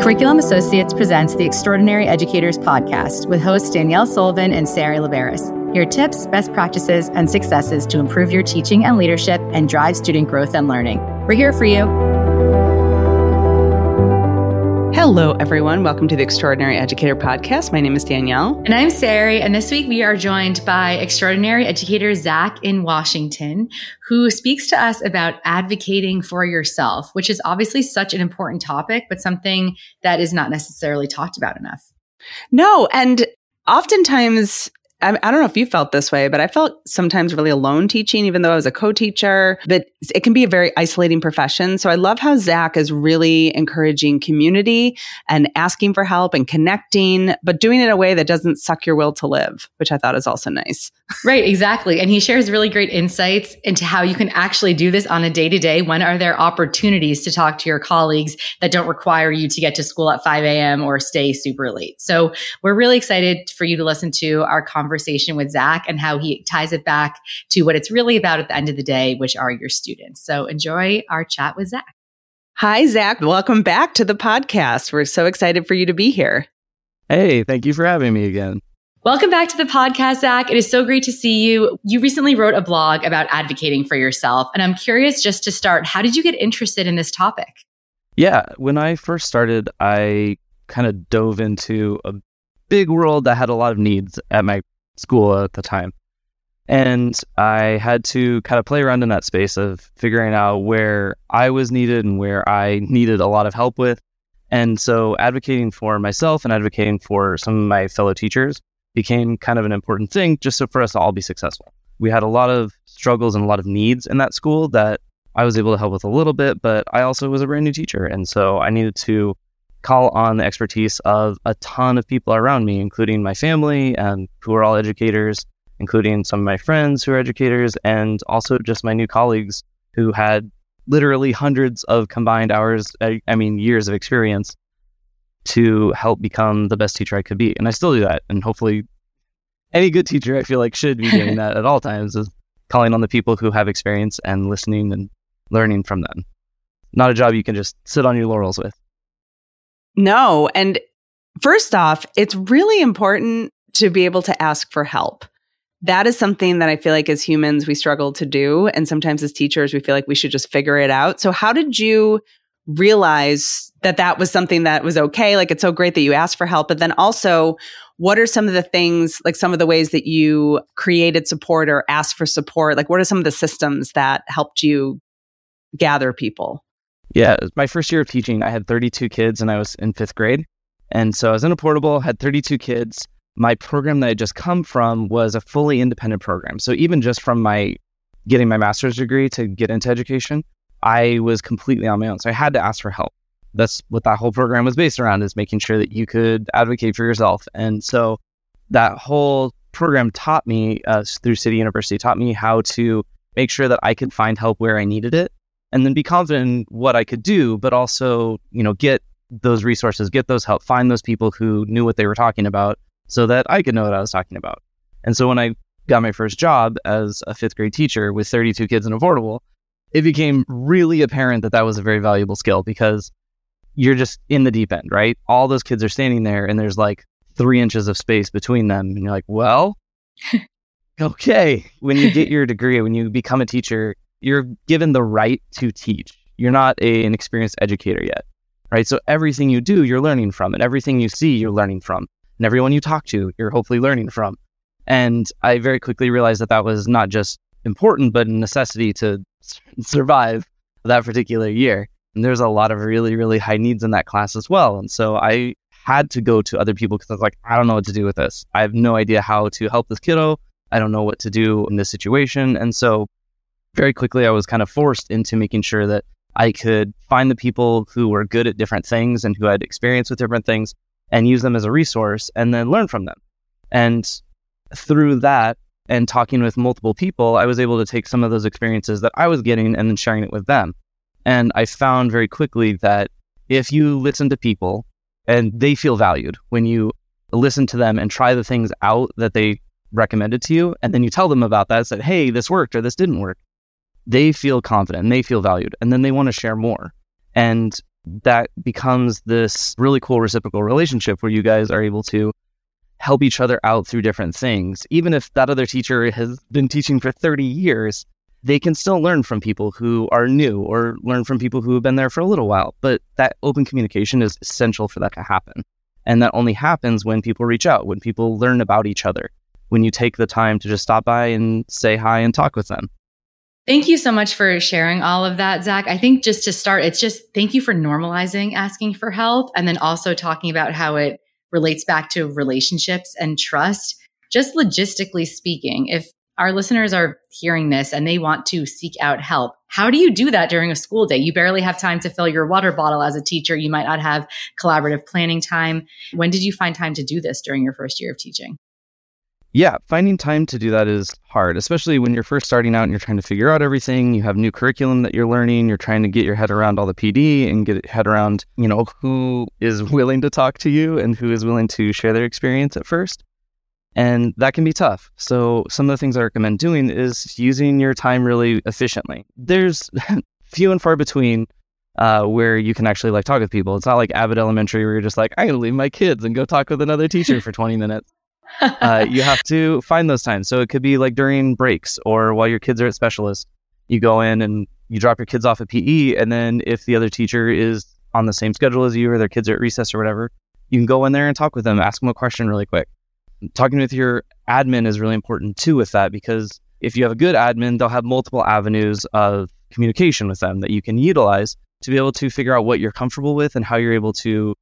Curriculum Associates presents the Extraordinary Educators Podcast with hosts Danielle Sullivan and Sari Laveris. Your tips, best practices, and successes to improve your teaching and leadership and drive student growth and learning. We're here for you. Hello, everyone. Welcome to the Extraordinary Educator Podcast. My name is Danielle. And I'm Sari. And this week we are joined by extraordinary educator Zach in Washington, who speaks to us about advocating for yourself, which is obviously such an important topic, but something that is not necessarily talked about enough. No. And oftentimes I, I, don't know if you felt this way, but I felt sometimes really alone teaching, even though I was a co teacher. But it can be a very isolating profession. So I love how Zach is really encouraging community and asking for help and connecting, but doing it in a way that doesn't suck your will to live, which I thought is also nice. Right, exactly. And he shares really great insights into how you can actually do this on a day to day. When are there opportunities to talk to your colleagues that don't require you to get to school at 5 a.m. or stay super late? So we're really excited for you to listen to our conversation conversation with Zach and how he ties it back to what it's really about at the end of the day, which are your students. So enjoy our chat with Zach. Hi, Zach. Welcome back to the podcast. We're so excited for you to be here. Hey, thank you for having me again. Welcome back to the podcast, Zach. It is so great to see you. You recently wrote a blog about advocating for yourself. And I'm curious just to start, how did you get interested in this topic? Yeah, when I first started, I kind of dove into a big world that had a lot of needs at my school at the time. And I had to kind of play around in that space of figuring out where I was needed and where I needed a lot of help with. And so advocating for myself and advocating for some of my fellow teachers became kind of an important thing just so for us to all be successful. We had a lot of struggles and a lot of needs in that school that I was able to help with a little bit, but I also was a brand new teacher. And so I needed to call on the expertise of a ton of people around me, including my family and who are all educators, including some of my friends who are educators, and also just my new colleagues who had literally hundreds of combined hours, I, I mean, years of experience to help become the best teacher I could be. And I still do that. And hopefully, any good teacher, I feel like, should be doing that at all times, is calling on the people who have experience and listening and learning from them. Not a job you can just sit on your laurels with. No. And first off, it's really important to be able to ask for help. That is something that I feel like as humans, we struggle to do. And sometimes as teachers, we feel like we should just figure it out. So, how did you realize that that was something that was okay? Like, it's so great that you asked for help. But then also, what are some of the things, like some of the ways that you created support or asked for support? Like, what are some of the systems that helped you gather people? Yeah, my first year of teaching, I had 32 kids and I was in fifth grade. And so I was in a portable, had 32 kids. My program that I just come from was a fully independent program. So even just from my getting my master's degree to get into education, I was completely on my own. So I had to ask for help. That's what that whole program was based around is making sure that you could advocate for yourself. And so that whole program taught me uh, through City University, taught me how to make sure that I could find help where I needed it and then be confident in what I could do, but also, you know, get those resources, get those help, find those people who knew what they were talking about so that I could know what I was talking about. And so when I got my first job as a fifth grade teacher with 32 kids in affordable, it became really apparent that that was a very valuable skill because you're just in the deep end, right? All those kids are standing there and there's like three inches of space between them. And you're like, well, okay. When you get your degree, when you become a teacher, you're given the right to teach. You're not a, an experienced educator yet, right? So everything you do, you're learning from, and everything you see, you're learning from, and everyone you talk to, you're hopefully learning from. And I very quickly realized that that was not just important, but a necessity to survive that particular year. And there's a lot of really, really high needs in that class as well. And so I had to go to other people because I was like, I don't know what to do with this. I have no idea how to help this kiddo. I don't know what to do in this situation. And so very quickly I was kind of forced into making sure that I could find the people who were good at different things and who had experience with different things and use them as a resource and then learn from them. And through that and talking with multiple people, I was able to take some of those experiences that I was getting and then sharing it with them. And I found very quickly that if you listen to people and they feel valued when you listen to them and try the things out that they recommended to you, and then you tell them about that, said, hey, this worked or this didn't work, they feel confident and they feel valued and then they want to share more. And that becomes this really cool reciprocal relationship where you guys are able to help each other out through different things. Even if that other teacher has been teaching for 30 years, they can still learn from people who are new or learn from people who have been there for a little while. But that open communication is essential for that to happen. And that only happens when people reach out, when people learn about each other, when you take the time to just stop by and say hi and talk with them. Thank you so much for sharing all of that, Zach. I think just to start, it's just thank you for normalizing asking for help and then also talking about how it relates back to relationships and trust. Just logistically speaking, if our listeners are hearing this and they want to seek out help, how do you do that during a school day? You barely have time to fill your water bottle as a teacher. You might not have collaborative planning time. When did you find time to do this during your first year of teaching? Yeah, finding time to do that is hard, especially when you're first starting out and you're trying to figure out everything. You have new curriculum that you're learning. You're trying to get your head around all the PD and get head around, you know, who is willing to talk to you and who is willing to share their experience at first. And that can be tough. So, some of the things I recommend doing is using your time really efficiently. There's few and far between uh, where you can actually like talk with people. It's not like Avid Elementary where you're just like, I'm to leave my kids and go talk with another teacher for 20 minutes uh, you have to find those times. So it could be like during breaks or while your kids are at specialist. You go in and you drop your kids off at PE, and then if the other teacher is on the same schedule as you or their kids are at recess or whatever, you can go in there and talk with them, ask them a question really quick. Talking with your admin is really important too with that because if you have a good admin, they'll have multiple avenues of communication with them that you can utilize to be able to figure out what you're comfortable with and how you're able to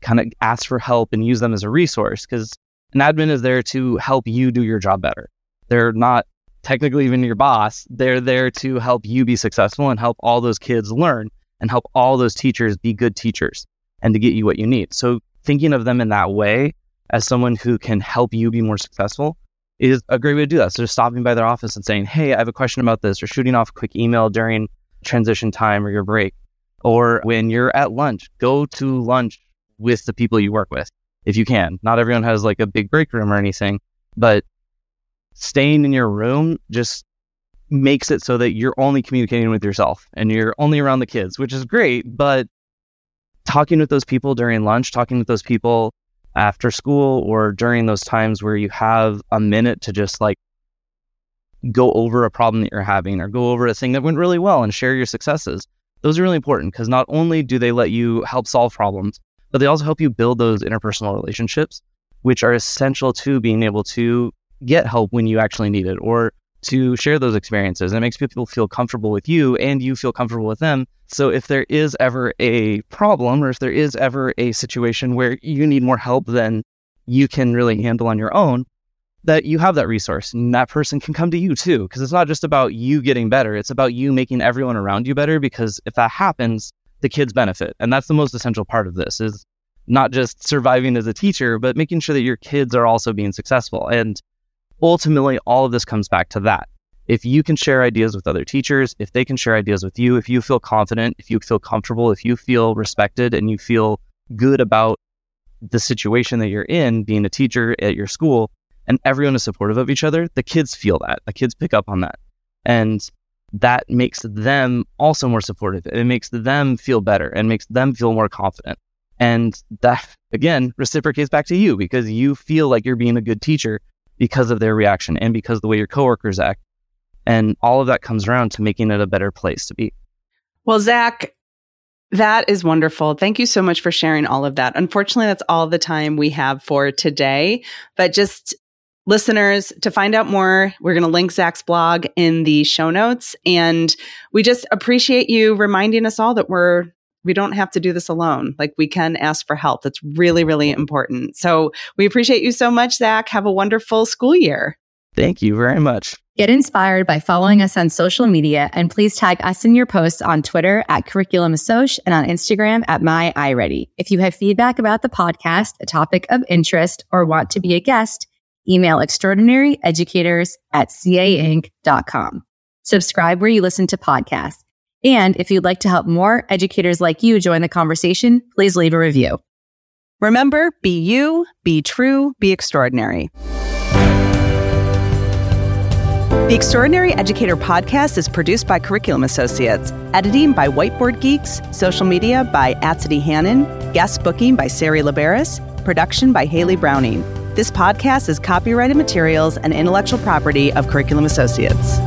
kind of ask for help and use them as a resource. Because an admin is there to help you do your job better. They're not technically even your boss. They're there to help you be successful and help all those kids learn and help all those teachers be good teachers and to get you what you need. So thinking of them in that way as someone who can help you be more successful is a great way to do that. So just stopping by their office and saying, Hey, I have a question about this, or shooting off a quick email during transition time or your break. Or when you're at lunch, go to lunch with the people you work with if you can. Not everyone has like a big break room or anything, but staying in your room just makes it so that you're only communicating with yourself and you're only around the kids, which is great. But talking with those people during lunch, talking with those people after school or during those times where you have a minute to just like go over a problem that you're having or go over a thing that went really well and share your successes. Those are really important because not only do they let you help solve problems, but they also help you build those interpersonal relationships, which are essential to being able to get help when you actually need it or to share those experiences. And it makes people feel comfortable with you and you feel comfortable with them. So if there is ever a problem or if there is ever a situation where you need more help than you can really handle on your own, that you have that resource and that person can come to you too. Because it's not just about you getting better, it's about you making everyone around you better. Because if that happens, the kids benefit. And that's the most essential part of this is not just surviving as a teacher, but making sure that your kids are also being successful. And ultimately, all of this comes back to that. If you can share ideas with other teachers, if they can share ideas with you, if you feel confident, if you feel comfortable, if you feel respected and you feel good about the situation that you're in, being a teacher at your school, and everyone is supportive of each other, the kids feel that. The kids pick up on that. And that makes them also more supportive. It makes them feel better and makes them feel more confident. And that again reciprocates back to you because you feel like you're being a good teacher because of their reaction and because the way your coworkers act. And all of that comes around to making it a better place to be. Well, Zach, that is wonderful. Thank you so much for sharing all of that. Unfortunately, that's all the time we have for today. But just listeners, to find out more, we're going to link Zach's blog in the show notes. And we just appreciate you reminding us all that we're we don't have to do this alone. Like we can ask for help. That's really, really important. So we appreciate you so much, Zach. Have a wonderful school year. Thank you very much. Get inspired by following us on social media and please tag us in your posts on Twitter at Curriculum Assoc and on Instagram at My iReady. If you have feedback about the podcast, a topic of interest, or want to be a guest, Email extraordinary educators at cainc.com. Subscribe where you listen to podcasts. And if you'd like to help more educators like you join the conversation, please leave a review. Remember, be you, be true, be extraordinary. The Extraordinary Educator podcast is produced by Curriculum Associates, editing by Whiteboard Geeks, social media by Atsidy Hannon, guest booking by Sari Liberis, production by Haley Browning. This podcast is copyrighted materials and intellectual property of Curriculum Associates.